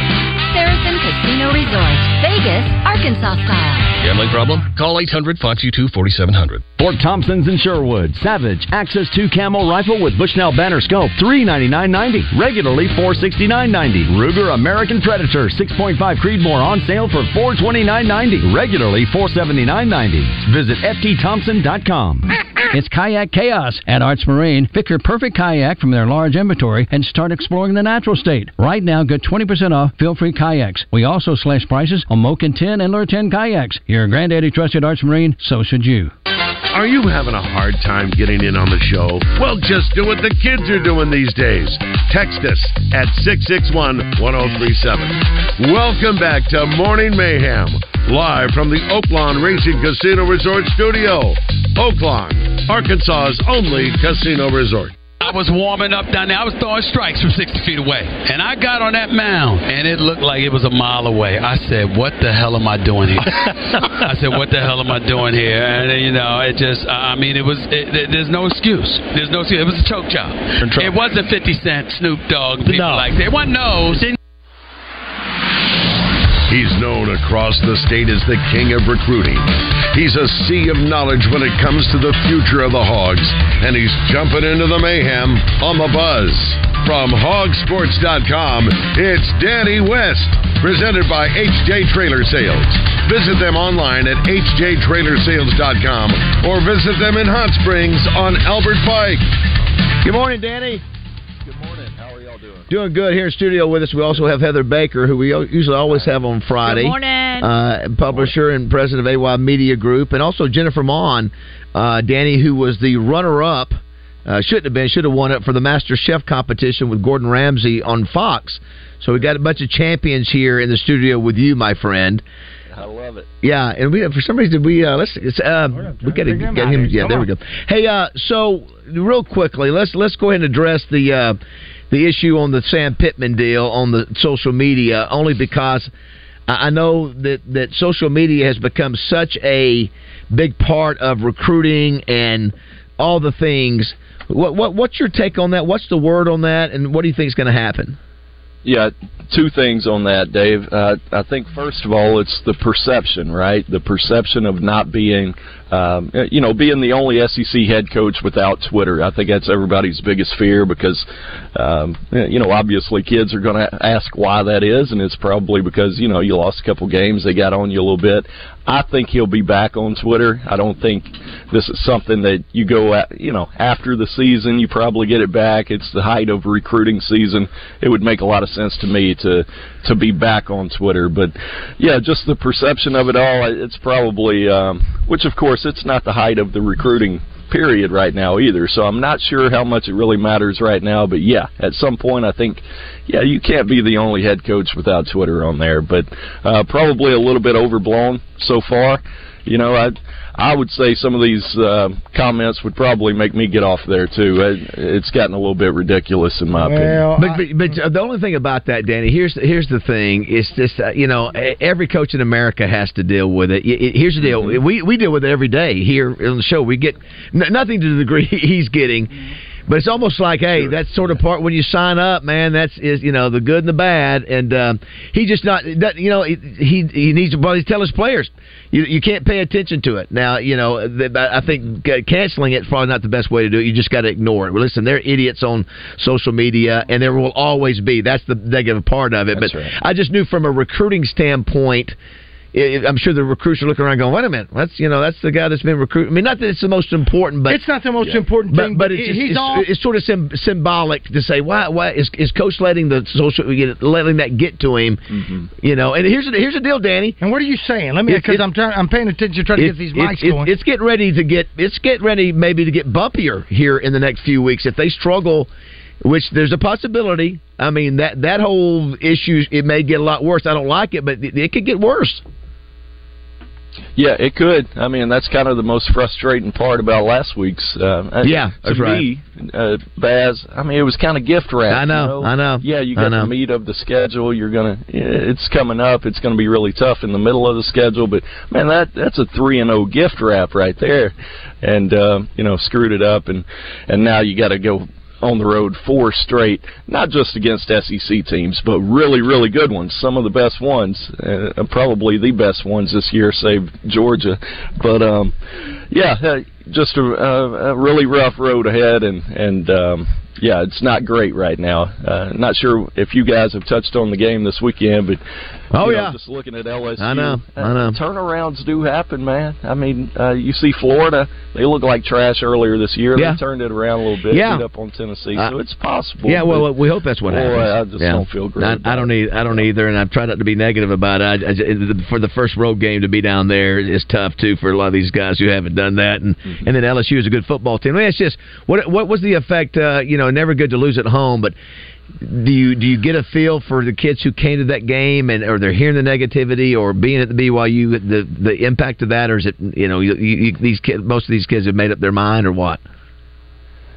Saracen Casino Resort, Vegas, Arkansas style. Gambling problem? Call 800 522 4700. Fort Thompson's in Sherwood. Savage Axis 2 Camel Rifle with Bushnell Banner Scope, $399.90. Regularly $469.90. Ruger American Predator 6.5 Creedmoor on sale for $429.90. Regularly $479.90. Visit ftthompson.com. It's Kayak Chaos at Arts Marine. Pick your perfect kayak from their large inventory and start exploring the natural state. Right now, get 20% off Feelfree kayaks. We also slash prices on Moken 10 and Lure 10 kayaks. Your granddaddy trusted Arts Marine, so should you. Are you having a hard time getting in on the show? Well, just do what the kids are doing these days. Text us at 661 1037. Welcome back to Morning Mayhem, live from the Oaklawn Racing Casino Resort Studio. Oaklawn, Arkansas's only casino resort. I was warming up down there. I was throwing strikes from 60 feet away. And I got on that mound, and it looked like it was a mile away. I said, What the hell am I doing here? I said, What the hell am I doing here? And, you know, it just, I mean, it was, it, there's no excuse. There's no excuse. It was a choke job. It wasn't 50 Cent, Snoop Dogg, people like that. It wasn't those. He's known across the state as the king of recruiting. He's a sea of knowledge when it comes to the future of the Hogs, and he's jumping into the mayhem on the buzz. From hogsports.com, it's Danny West, presented by HJ Trailer Sales. Visit them online at hjtrailersales.com or visit them in Hot Springs on Albert Pike. Good morning, Danny. Doing good here in studio with us. We also have Heather Baker, who we usually always have on Friday. Good morning. Uh, publisher and president of AY Media Group, and also Jennifer Maune, uh, Danny, who was the runner-up. Uh, shouldn't have been, should have won it for the Master Chef competition with Gordon Ramsay on Fox. So we got a bunch of champions here in the studio with you, my friend. I love it. Yeah, and we for some reason we uh, let's it's, uh, we got to bring him get him. Yeah, Come there on. we go. Hey, uh, so real quickly, let's let's go ahead and address the uh, the issue on the Sam Pittman deal on the social media, only because I know that that social media has become such a big part of recruiting and all the things. What what what's your take on that? What's the word on that, and what do you think is going to happen? Yeah, two things on that, Dave. Uh, I think first of all, it's the perception, right? The perception of not being, um, you know, being the only SEC head coach without Twitter. I think that's everybody's biggest fear because, um, you know, obviously kids are going to ask why that is, and it's probably because you know you lost a couple games, they got on you a little bit. I think he'll be back on Twitter. I don't think this is something that you go at, you know, after the season, you probably get it back. It's the height of recruiting season. It would make a lot of sense to me to to be back on Twitter, but yeah, just the perception of it all, it's probably um which of course it's not the height of the recruiting period right now either. So I'm not sure how much it really matters right now, but yeah, at some point I think yeah, you can't be the only head coach without Twitter on there, but uh probably a little bit overblown so far. You know, I I would say some of these uh, comments would probably make me get off there too. It, it's gotten a little bit ridiculous in my opinion. but, but, but uh, the only thing about that, Danny, here's here's the thing: it's just uh, you know e- every coach in America has to deal with it. Y- y- Here's the deal: we we deal with it every day here on the show. We get n- nothing to the degree he's getting. But it's almost like, hey, that's sort of part when you sign up, man. That's is you know the good and the bad, and um, he just not, you know, he he needs to well, he tell his players, you you can't pay attention to it. Now, you know, th- I think canceling it's probably not the best way to do it. You just got to ignore it. Well, listen, they're idiots on social media, and there will always be. That's the negative part of it. That's but right. I just knew from a recruiting standpoint. I- I'm sure the recruits are looking around going, "Wait a minute, that's you know that's the guy that's been recruited." I mean, not that it's the most important, but It's not the most Yeah. important thing, but but it's, just, he's it's, all- it's sort of sym- symbolic to say why why is, is coach letting the social letting that get to him? Mm-hmm. You know and here's the, here's the deal danny. And what are you saying? Let me because I'm trying I'm paying attention trying to get these mics it- going. it's getting ready to get it's getting ready maybe to get bumpier here in the next few weeks. If they struggle which there's a possibility i mean that that whole issue it may get a lot worse. I don't like it but it, it could get worse Yeah, it could. I mean, that's kind of the most frustrating part about last week's. Uh, uh, Yeah, to that's me, uh, Baz. I mean, it was kind of gift wrapped. I know, you I know, Yeah, you got the meat of the schedule. You're gonna. It's coming up. It's gonna be really tough in the middle of the schedule. But man, that that's a three and zero gift wrap right there, and uh, you know screwed it up, and and now you got to go on the road four straight, not just against SEC teams, but really, really good ones. Some of the best ones, uh, probably the best ones this year, save Georgia. But um, yeah, just a, a, a really rough road ahead, and and um, yeah, it's not great right now. Uh, not sure if you guys have touched on the game this weekend, but Oh, you know, yeah. just looking at LSU, I know, I uh, know. turnarounds do happen, man. I mean, uh, you see Florida; they look like trash earlier this year. Yeah. They turned it around a little bit, Yeah. up on Tennessee, Uh, so it's possible. Yeah, well, we hope that's what boy, happens. I just Yeah. don't feel great. I, I don't need. I don't either, and I've tried not to be negative about it. I, I, for the first road game to be down there is tough too for a lot of these guys who haven't done that, and Mm-hmm. and then LSU is a good football team. I mean, it's just what what was the effect? Uh, you know, never good to lose at home, but. Do you do you get a feel for the kids who came to that game and or they're hearing the negativity or being at the BYU the the impact of that or is it you know you, you, these kids most of these kids have made up their mind or what?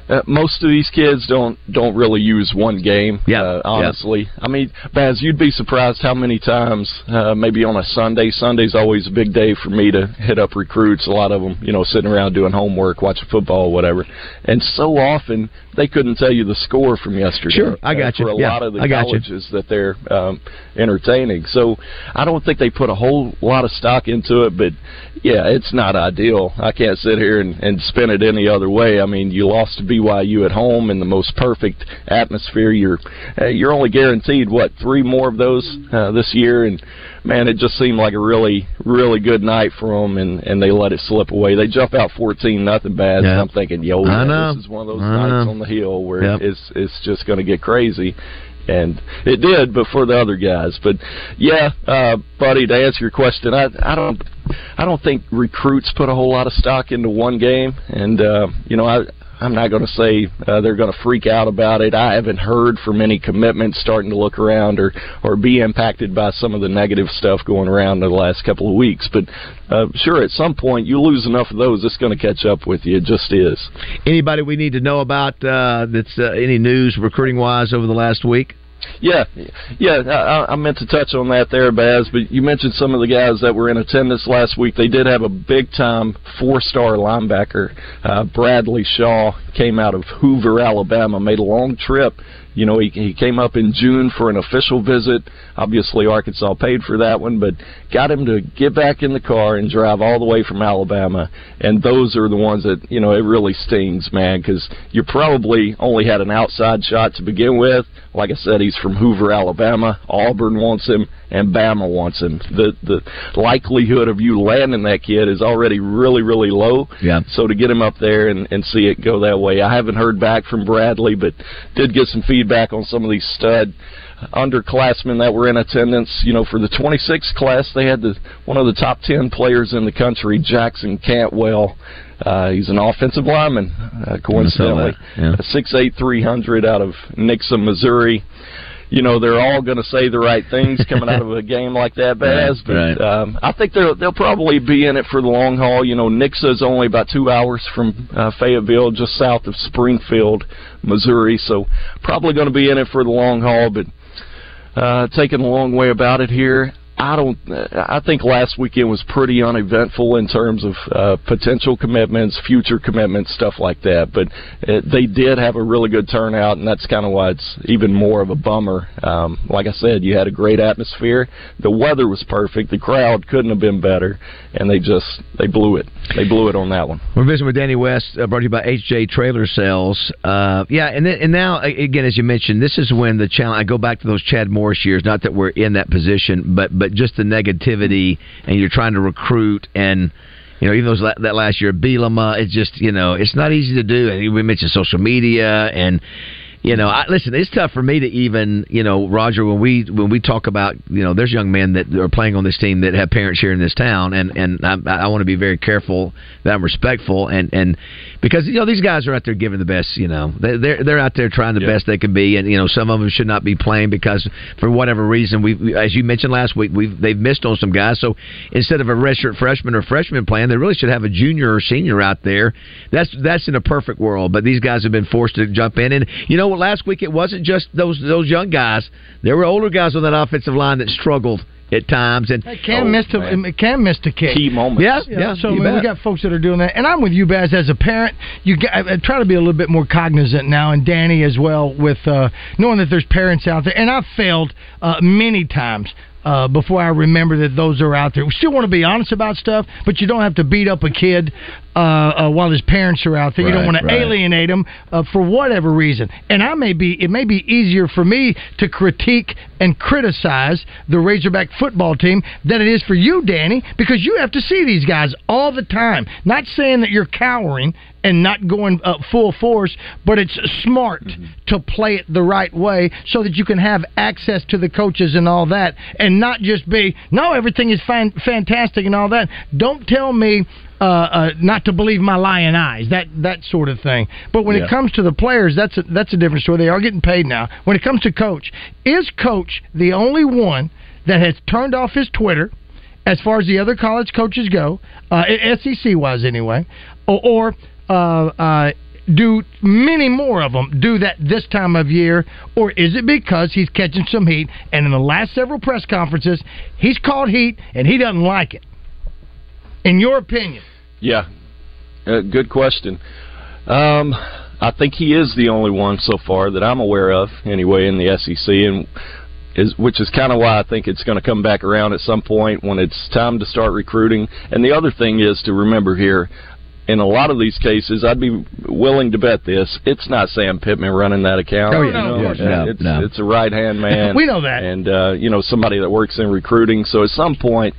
Uh, most of these kids don't don't really use one game. Yeah, uh, honestly. I mean, Baz, you'd be surprised how many times, uh, maybe on a Sunday. Sunday's always a big day for me to hit up recruits. A lot of them, you know, sitting around doing homework, watching football, whatever. And so often they couldn't tell you the score from yesterday. Sure, I got you. For a Yeah, lot of the I got you. colleges that they're um, entertaining. So I don't think they put a whole lot of stock into it, but yeah, it's not ideal. I can't sit here and, and spin it any other way. I mean, you lost to BYU at home in the most perfect atmosphere. You're uh, you're only guaranteed what three more of those uh, this year, and man, it just seemed like a really really good night for them, and and they let it slip away. They jump out fourteen nothing bad, Yeah. and I'm thinking, yo, man, this is one of those I nights know. on the hill where Yep. it's it's just going to get crazy and it did, but for the other guys. But yeah, uh, buddy, to answer your question, I I don't I don't think recruits put a whole lot of stock into one game, and uh, you know I. I'm not going to say uh, they're going to freak out about it. I haven't heard from any commitments starting to look around or or be impacted by some of the negative stuff going around in the last couple of weeks. But uh, sure, at some point you lose enough of those, it's going to catch up with you. It just is. Anybody we need to know about uh, that's uh, any news recruiting wise over the last week? Yeah, yeah. I, I meant to touch on that there, Baz. But you mentioned some of the guys that were in attendance last week. They did have a big time four star linebacker. Uh, Bradley Shaw came out of Hoover, Alabama. Made a long trip. You know, he, he came up in June for an official visit. Obviously, Arkansas paid for that one, but got him to get back in the car and drive all the way from Alabama. And those are the ones that you know it really stings, man, because you probably only had an outside shot to begin with. Like I said, he's from Hoover, Alabama. Auburn wants him, and Bama wants him. The the likelihood of you landing that kid is already really really low. Yeah. So to get him up there and, and see it go that way, I haven't heard back from Bradley, but did get some feedback on some of these stud underclassmen that were in attendance. You know, for the 26 class, they had the one of the top 10 players in the country, Jackson Cantwell. Uh, he's an offensive lineman, uh, coincidentally. Yeah. A 6'8", 300 out of Nixa, Missouri. You know they're all going to say the right things coming out of a game like that, Baz. Right, but um, I think they'll they'll probably be in it for the long haul. You know, Nixa is only about two hours from uh, Fayetteville, just south of Springfield, Missouri. So probably going to be in it for the long haul. But uh, taking a long way about it here. I don't. I think last weekend was pretty uneventful in terms of uh, potential commitments, future commitments, stuff like that. But uh they did have a really good turnout, and that's kind of why it's even more of a bummer. Um, like I said, you had a great atmosphere. The weather was perfect. The crowd couldn't have been better, and they just they blew it. They blew it on that one. We're visiting with Danny West, uh, brought to you by HJ Trailer Sales. Uh, yeah, and then, and now again, as you mentioned, this is when the challenge. I go back to those Chad Morris years. Not that we're in that position, but but just the negativity, and you're trying to recruit and. You know, even those la- that last year, Bielema, it's just you know, it's not easy to do. And we mentioned social media, and you know, I, listen, it's tough for me to even you know, Roger, when we when we talk about you know, there's young men that are playing on this team that have parents here in this town, and and I, I want to be very careful that I'm respectful, and and because you know these guys are out there giving the best, you know, they, they're they're out there trying the best they can be, and you know, some of them should not be playing because for whatever reason, we we- as you mentioned last week, we've they've missed on some guys, so instead of a redshirt freshman or freshman playing, they really should have a junior or senior out there. That's that's in a perfect world, but these guys have been forced to jump in, and you know what? Last week it wasn't just those those young guys; there were older guys on that offensive line that struggled at times, and Cam missed a Cam missed a kick. Key moments. Yeah, yeah, So I mean, we got folks that are doing that, and I'm with you, Baz. As a parent, you got, I, I try to be a little bit more cognizant now, and Danny as well, with uh, knowing that there's parents out there, and I've failed uh, many times. Uh, before I remember that those are out there, we still want to be honest about stuff, but you don't have to beat up a kid uh, uh, while his parents are out there. you don't Right, want to alienate him uh, for whatever reason. And I may be, it may be easier for me to critique and criticize the Razorback football team than it is for you, Danny, because you have to see these guys all the time. Not saying that you're cowering and not going uh, full force, but it's smart to play it the right way so that you can have access to the coaches and all that, and not just be no, everything is fan- fantastic and all that. Don't tell me. Uh, uh, not to believe my lying eyes, that that sort of thing. But when Yeah. it comes to the players, that's a, that's a different story. They are getting paid now. When it comes to coach, is coach the only one that has turned off his Twitter, as far as the other college coaches go, uh, SEC wise anyway, or, or uh, uh, do many more of them do that this time of year, or is it because he's catching some heat? And in the last several press conferences, he's called heat and he doesn't like it. In your opinion, Yeah, uh, good question. Um, I think he is the only one so far that I'm aware of, anyway, in the SEC, and is which is kind of why I think it's going to come back around at some point when it's time to start recruiting. And the other thing is to remember here. In a lot of these cases, I'd be willing to bet this. It's not Sam Pittman running that account. Oh, yeah. you No, know, of course and it's, No. it's a right hand man. We know that. and uh, you know somebody that works in recruiting. So at some point,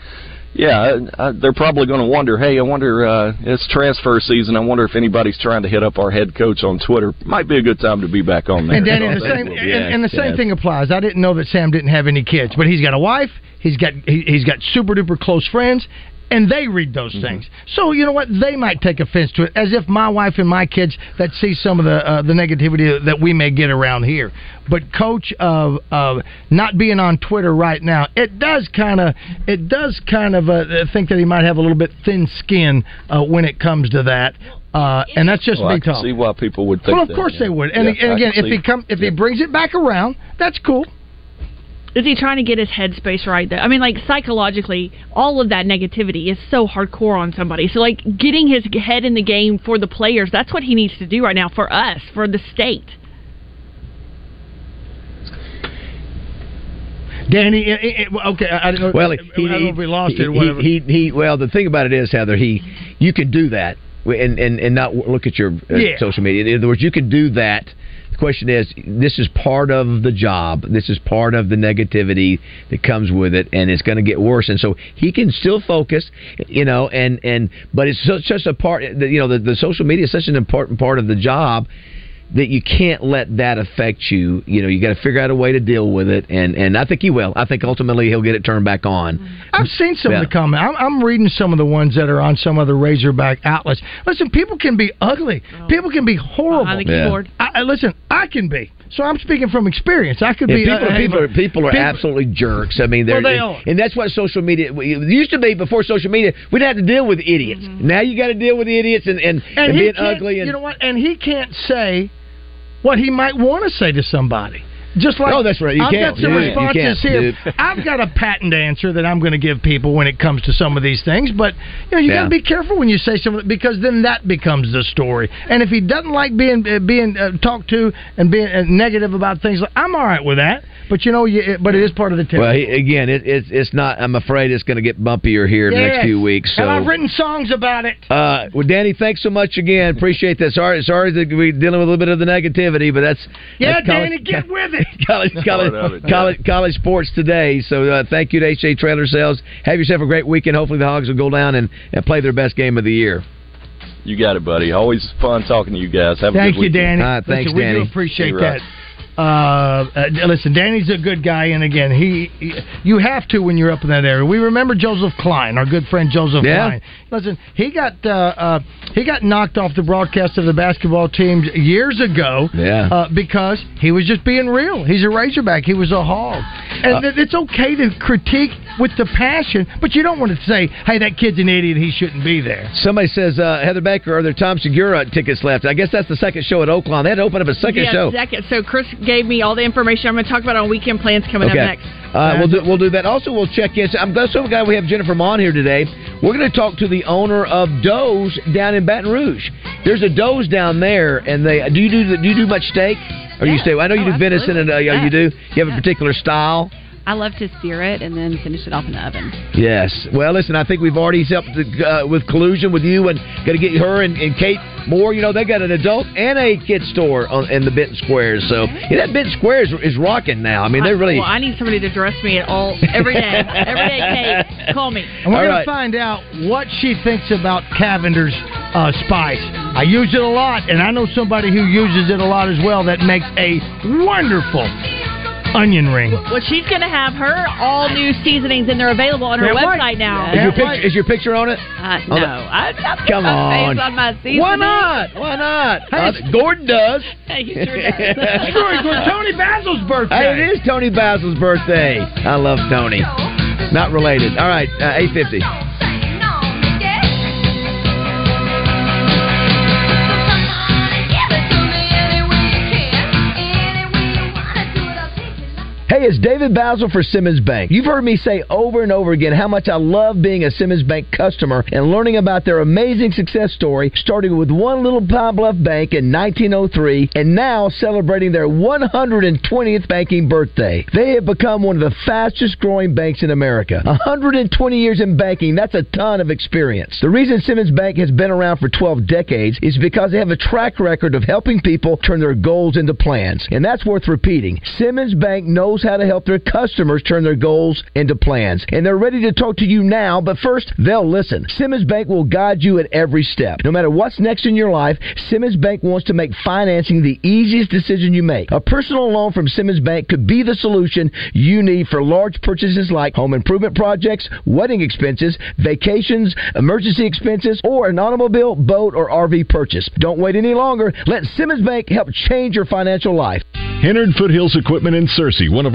yeah, uh, they're probably going to wonder. Hey, I wonder. Uh, it's transfer season. I wonder if anybody's trying to hit up our head coach on Twitter. Might be a good time to be back on there. And Danny, I the same and, and the same thing applies. I didn't know that Sam didn't have any kids, but he's got a wife. He's got he, he's got super duper close friends, and they read those Mm-hmm. things. So you know what? They might take offense to it, as if my wife and my kids that see some of the uh, the negativity that we may get around here. But coach of uh, not being on Twitter right now, it does kind of it does kind of uh, think that he might have a little bit thin skin uh, when it comes to that. Uh, and that's just Well, I me talking. see why people would think Well, of that, course yeah. they would. And, Yeah, and again, if he come, if he brings it back around, that's cool. Is he trying to get his headspace right? Though I mean, like psychologically, all of that negativity is so hardcore on somebody. So, like getting his head in the game for the players—that's what he needs to do right now for us, for the state. Danny, it, it, it- okay, I, I don't know. Well, I don't know if we lost he, it or whatever. He, he, he, well, the thing about it is, Heather, he, you can do that and and, and not look at your uh, Yeah. social media. In other words, you can do that. Question is, this is part of the job. This is part of the negativity that comes with it, and it's going to get worse. And so he can still focus, you know, and and but it's such, such a part. You know, the, the social media is such an important part of the job that you can't let that affect you. You know, you got to figure out a way to deal with it, and and I think he will. I think ultimately he'll get it turned back on. I've seen some Yeah. of the comments. I'm, I'm reading some of the ones that are on some of the Razorback outlets. Listen, people can be ugly. People can be horrible. Behind the Yeah. keyboard. I, I, listen, I can be. So I'm speaking from experience. I could Yeah, be. people, uh, people, are, people are people- absolutely jerks. I mean, they're, Well, they are. and that's what social media it used to be. Before social media, we didn't have to deal with idiots. Now you got to deal with idiots and and, and, and being ugly. And you know what? And he can't say what he might want to say to somebody. Just like No, that's right. You I've can't. got some you responses here. I've got a patent answer that I'm going to give people when it comes to some of these things. But you know, you got to be careful when you say something because then that becomes the story. And if he doesn't like being uh, being uh, talked to and being uh, negative about things, like, I'm all right with that. But you know, you, it- but it is part of the well, he, again, it, it's it's not. I'm afraid it's going to get bumpier here in the next few weeks. So. and I've written songs about it. Uh, well, Danny, thanks so much again. Appreciate that. Sorry, sorry that we're dealing with a little bit of the negativity, but that's Yeah, that's Danny, get with it. college, college, Part of yeah. college, college sports today. So uh, thank you to HA Trailer Sales. Have yourself a great weekend. Hopefully the Hogs will go down and, and play their best game of the year. You got it, buddy. Always fun talking to you guys. Have a Thank good you, weekend. Danny. All right, thanks, Listen, we do appreciate You're that. Right. Uh, uh, listen, Danny's a good guy, and again, he, he- you have to when you're up in that area. We remember Joseph Kleine, our good friend Joseph Yeah. Kleine. Listen, he got uh, uh, he got knocked off the broadcast of the basketball teams years ago. Yeah. uh, because he was just being real. He's a Razorback. He was a hog, and it- it's okay to critique with the passion, but you don't want to say, "Hey, that kid's an idiot. He shouldn't be there." Somebody says, uh, Heather Baker, are there Tom Segura tickets left? I guess that's the second show at Oaklawn. They had to open up a second yeah, show. second. So Chris gave me all the information. I'm going to talk about on weekend plans coming Okay. up next. Uh, we'll do we'll do that. Also, we'll check in. I'm glad so glad we have Jennifer Maune here today. We're going to talk to the owner of Doe's down in Baton Rouge. There's a Doe's down there, and they do you do do you do much steak? Or you stay? I know you Oh, do venison, and uh, absolutely. you do. You have a particular style. I love to sear it and then finish it off in the oven. Yes. Well, listen, I think we've already helped uh, with collusion with you and got to get her and, and Kate more. You know, they got an adult and a kid store on, in the Benton Squares. So yeah, that Benton Squares is rocking now. I mean, they're really. Well, I need somebody to dress me at all every day. every day, Kate, call me. And we're going to find out what she thinks about Cavender's uh, spice. I use it a lot, and I know somebody who uses it a lot as well that makes a wonderful onion ring. Well, she's going to have her all new seasonings, and they're available on her website right. now. Is your, picture, is your, picture, on it? Uh, no. The, I, I come on. on Why not? Why not? Hey, uh, Gordon does. Hey, he sure does. it's Toni Basil's birthday. Hey, it is Toni Basil's birthday. I love Toni. Not related. All right, uh, 850. Hey, it's David Bazzel for Simmons Bank. You've heard me say over and over again how much I love being a Simmons Bank customer and learning about their amazing success story, starting with one little Pine Bluff bank in 1903 and now celebrating their 120th banking birthday. They have become one of the fastest growing banks in America. 120 years in banking, that's a ton of experience. The reason Simmons Bank has been around for 12 decades is because they have a track record of helping people turn their goals into plans. And that's worth repeating. Simmons Bank knows how to help their customers turn their goals into plans. And they're ready to talk to you now, but first, they'll listen. Simmons Bank will guide you at every step. No matter what's next in your life, Simmons Bank wants to make financing the easiest decision you make. A personal loan from Simmons Bank could be the solution you need for large purchases like home improvement projects, wedding expenses, vacations, emergency expenses, or an automobile, boat, or RV purchase. Don't wait any longer. Let Simmons Bank help change your financial life. Hennard Foothills Equipment in Searcy, one of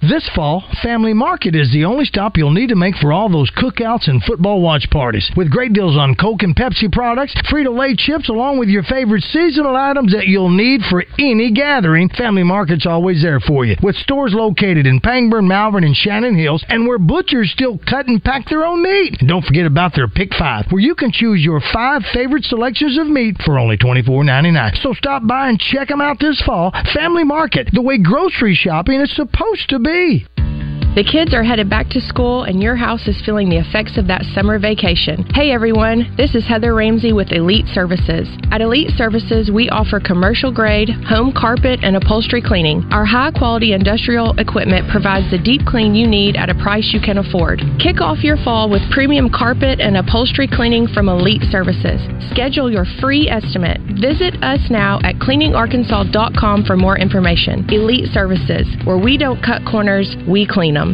This fall, Family Market is the only stop you'll need to make for all those cookouts and football watch parties. With great deals on Coke and Pepsi products, Frito-Lay chips, along with your favorite seasonal items that you'll need for any gathering, Family Market's always there for you. With stores located in Pangburn, Malvern, and Shannon Hills, and where butchers still cut and pack their own meat. And don't forget about their Pick 5, where you can choose your five favorite selections of meat for only $24.99. So stop by and check them out this fall. Family Market, the way grocery shopping is supposed to be be. The kids are headed back to school, and your house is feeling the effects of that summer vacation. Hey everyone, this is Heather Ramsey with Elite Services. At Elite Services, we offer commercial grade, home carpet, and upholstery cleaning. Our high quality industrial equipment provides the deep clean you need at a price you can afford. Kick off your fall with premium carpet and upholstery cleaning from Elite Services. Schedule your free estimate. Visit us now at cleaningarkansas.com for more information. Elite Services, where we don't cut corners, we clean them.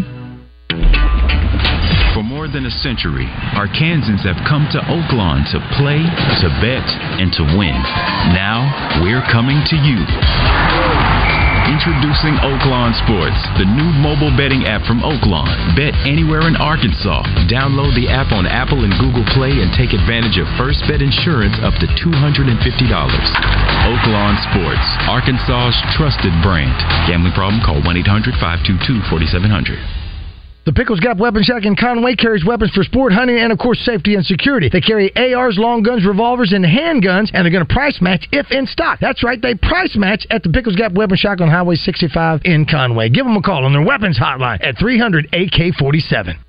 Than a century, Arkansans have come to Oaklawn to play, to bet, and to win. Now, we're coming to you. Introducing Oaklawn Sports, the new mobile betting app from Oaklawn. Bet anywhere in Arkansas. Download the app on Apple and Google Play and take advantage of first bet insurance up to $250. Oaklawn Sports, Arkansas's trusted brand. Gambling problem? Call 1 800 522 4700. The Pickles Gap Weapon Shack in Conway carries weapons for sport, hunting, and of course safety and security. They carry ARs, long guns, revolvers, and handguns, and they're going to price match if in stock. That's right, they price match at the Pickles Gap Weapon Shack on Highway 65 in Conway. Give them a call on their weapons hotline at 300 AK 47.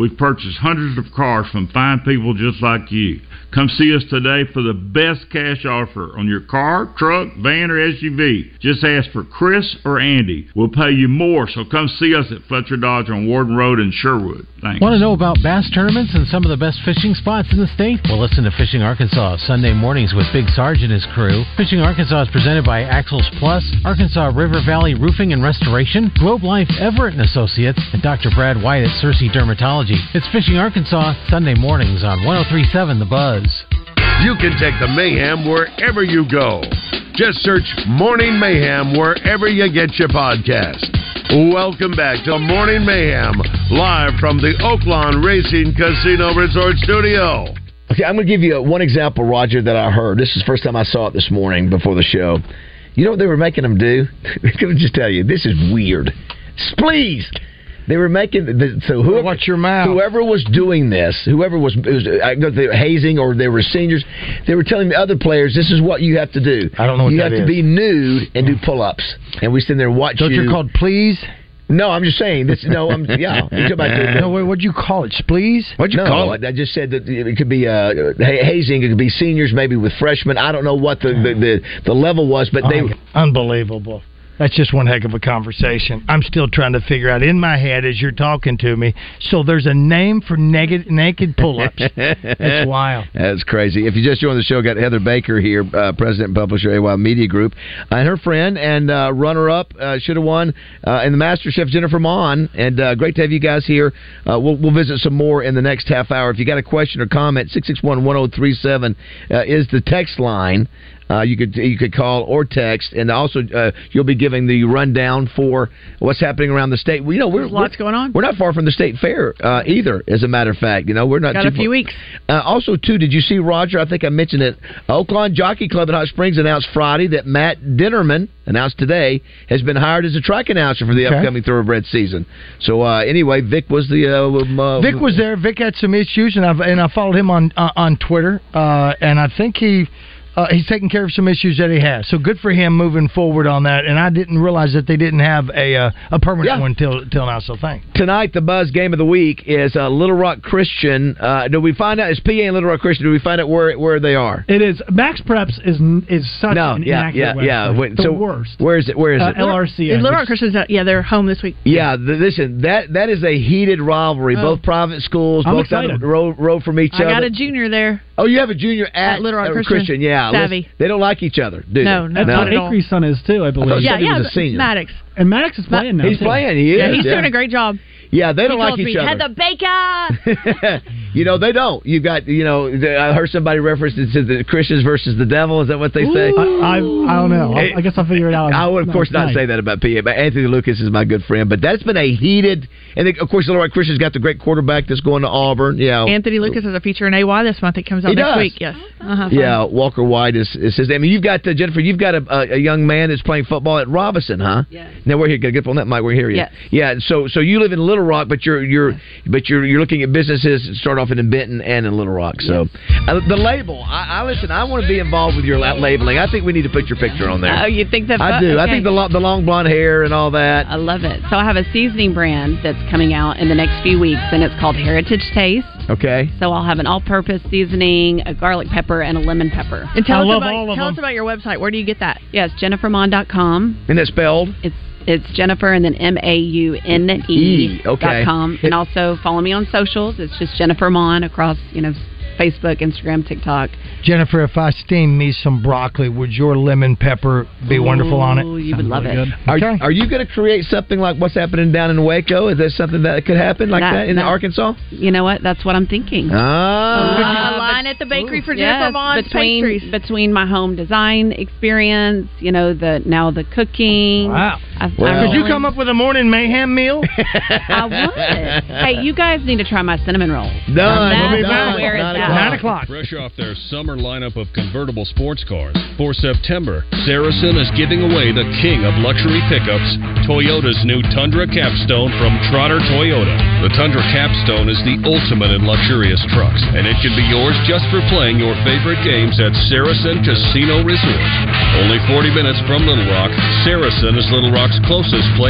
We've purchased hundreds of cars from fine people just like you. Come see us today for the best cash offer on your car, truck, van, or SUV. Just ask for Chris or Andy. We'll pay you more, so come see us at Fletcher Dodge on Warden Road in Sherwood. Thanks. Want to know about bass tournaments and some of the best fishing spots in the state? Well, listen to Fishing Arkansas Sunday mornings with Big Sarge and his crew. Fishing Arkansas is presented by Axles Plus, Arkansas River Valley Roofing and Restoration, Globe Life Everett and Associates, and Dr. Brad White at Searcy Dermatology. It's Fishing Arkansas Sunday mornings on 1037 The Buzz. You can take the mayhem wherever you go. Just search Morning Mayhem wherever you get your podcast. Welcome back to Morning Mayhem, live from the Oaklawn Racing Casino Resort Studio. Okay, I'm going to give you one example, Roger, that I heard. This is the first time I saw it this morning before the show. You know what they were making them do? Let me just tell you, this is weird. Please. They were making the, so whoever, watch your mouth. Whoever was doing this, whoever was, was I know they were hazing or they were seniors, they were telling the other players, "This is what you have to do. I don't know what you have to be nude and do pull-ups." And we stand there and watch Don't you. you called please? No, I'm just saying. This, no, I'm yeah. You about the- no, wait, what'd you call it? Spleeze? What'd you call it? I just said that it could be uh, hazing. It could be seniors, maybe with freshmen. I don't know what the the, the, the level was, but they. Unbelievable. That's just one heck of a conversation. I'm still trying to figure out in my head as you're talking to me. So there's a name for naked naked pull-ups. That's wild. That's crazy. If you just joined the show, got Heather Baker here, uh, president and publisher AY Media Group, and her friend and uh, runner-up uh, should have won uh, in the Master Chef Jennifer Maune. And uh, great to have you guys here. Uh, we'll, we'll visit some more in the next half hour. If you got a question or comment, six six one one zero three seven uh, is the text line. Uh, you could you could call or text, and also uh, you'll be giving the rundown for what's happening around the state. Well, you know, we're There's lots we're- going on. We're not far from the state fair uh, either. As a matter of fact, you know, we're not Got too a few far- weeks. uh, also, too, did you see Roger? I think I mentioned it. Oaklawn Jockey Club in Hot Springs announced Friday that Matt Dinerman announced today has been hired as a track announcer for the Okay. upcoming thoroughbred season. So uh, anyway, Vic was the uh, Vic was there. Vic had some issues, and I and I followed him on uh, on Twitter, uh, and I think he. Uh, he's taking care of some issues that he has, so good for him moving forward on that. And I didn't realize that they didn't have a uh, a permanent one till till now. So thanks. Tonight, the buzz game of the week is uh, Little Rock Christian. Uh, do we find out? Is PA and Little Rock Christian? Do we find out where where they are? It is MaxPreps is is such No, an yeah, inaccurate yeah, yeah. website. Wait, the so worst. Where is it? Where is Uh, it? LRC. Little Rock Christians, uh, yeah, they're home this week. Yeah, th- listen, that that is a heated rivalry. Oh. Both private schools, I'm both down the road, road from each I other. I got a junior there. Oh, you have a junior at, At Little Rock uh, Christian. Yeah, Savvy. they don't like each other, do No, they? no, That's what at all. Acree's son is too, I believe. yeah, he yeah, was a senior. Maddox. And Maddox is playing now. He's too. playing. He is. Yeah, he's yeah. doing a great job. Yeah, they don't like told each me, other. Heather Baker. you know, they don't. You've got, you know, I heard somebody reference it to the Christians versus the devil. Is that what they say? I, I, I don't know. I, I guess I'll figure it out. I would, of course, not tonight. say that about PA, but Anthony Lucas is my good friend. But that's been a heated, and of course, the Lord Christian's got the great quarterback that's going to Auburn. Yeah, Anthony Lucas has a feature in AY this month. It comes out He next does. week. Yes. Uh-huh. Yeah, Walker White is, is his name. And you've got uh, Jennifer. You've got a, a, a young man that's playing football at Robinson, huh? Yes. Now we're here. Get up on that mic. We're here. Yes. Yeah. So so you live in Little Rock, but you're you're but you're you're looking at businesses. that Start off in Benton and in Little Rock. So uh, the label. I, I listen. I want to be involved with your la- labeling. I think we need to put your picture on there. Oh, you think that? I do. I okay. think the lo- the long blonde hair and all that. I love it. So I have a seasoning brand that's coming out in the next few weeks, and it's called Heritage Taste. Okay. So I'll have an all-purpose seasoning, a garlic pepper, and a lemon pepper. And tell us about tell us about your website. Where do you get that? Yes, jennifermaune.com. And it's spelled? It's it's Jennifer and then M A U N E dot com. And also follow me on socials. It's just Jennifer Maune across, you know, Facebook, Instagram, TikTok. Jennifer, if I steam me some broccoli, would your lemon pepper be wonderful on it? Ooh, you would love it. Are, are you going to create something like what's happening down in Waco? Is there something that could happen like that, That- in that- Arkansas? You know what? That's what I'm thinking. Ah. a line at the bakery for Yes, Jennifer between pastries. between my home design experience, you know, the now the cooking. Wow. I, Could you come up with a morning mayhem meal? I would. hey, you guys need to try my cinnamon roll. Done. That's We'll be back. where it's at. O'clock. Nine o'clock. Fresh off their summer lineup of convertible sports cars. For September, Saracen is giving away the king of luxury pickups, Toyota's new Tundra Capstone from Trotter Toyota. The Tundra Capstone is the ultimate in luxurious trucks, and it can be yours just for playing your favorite games at Saracen Casino Resort. Only 40 minutes from Little Rock, Saracen is Little Rock's closest place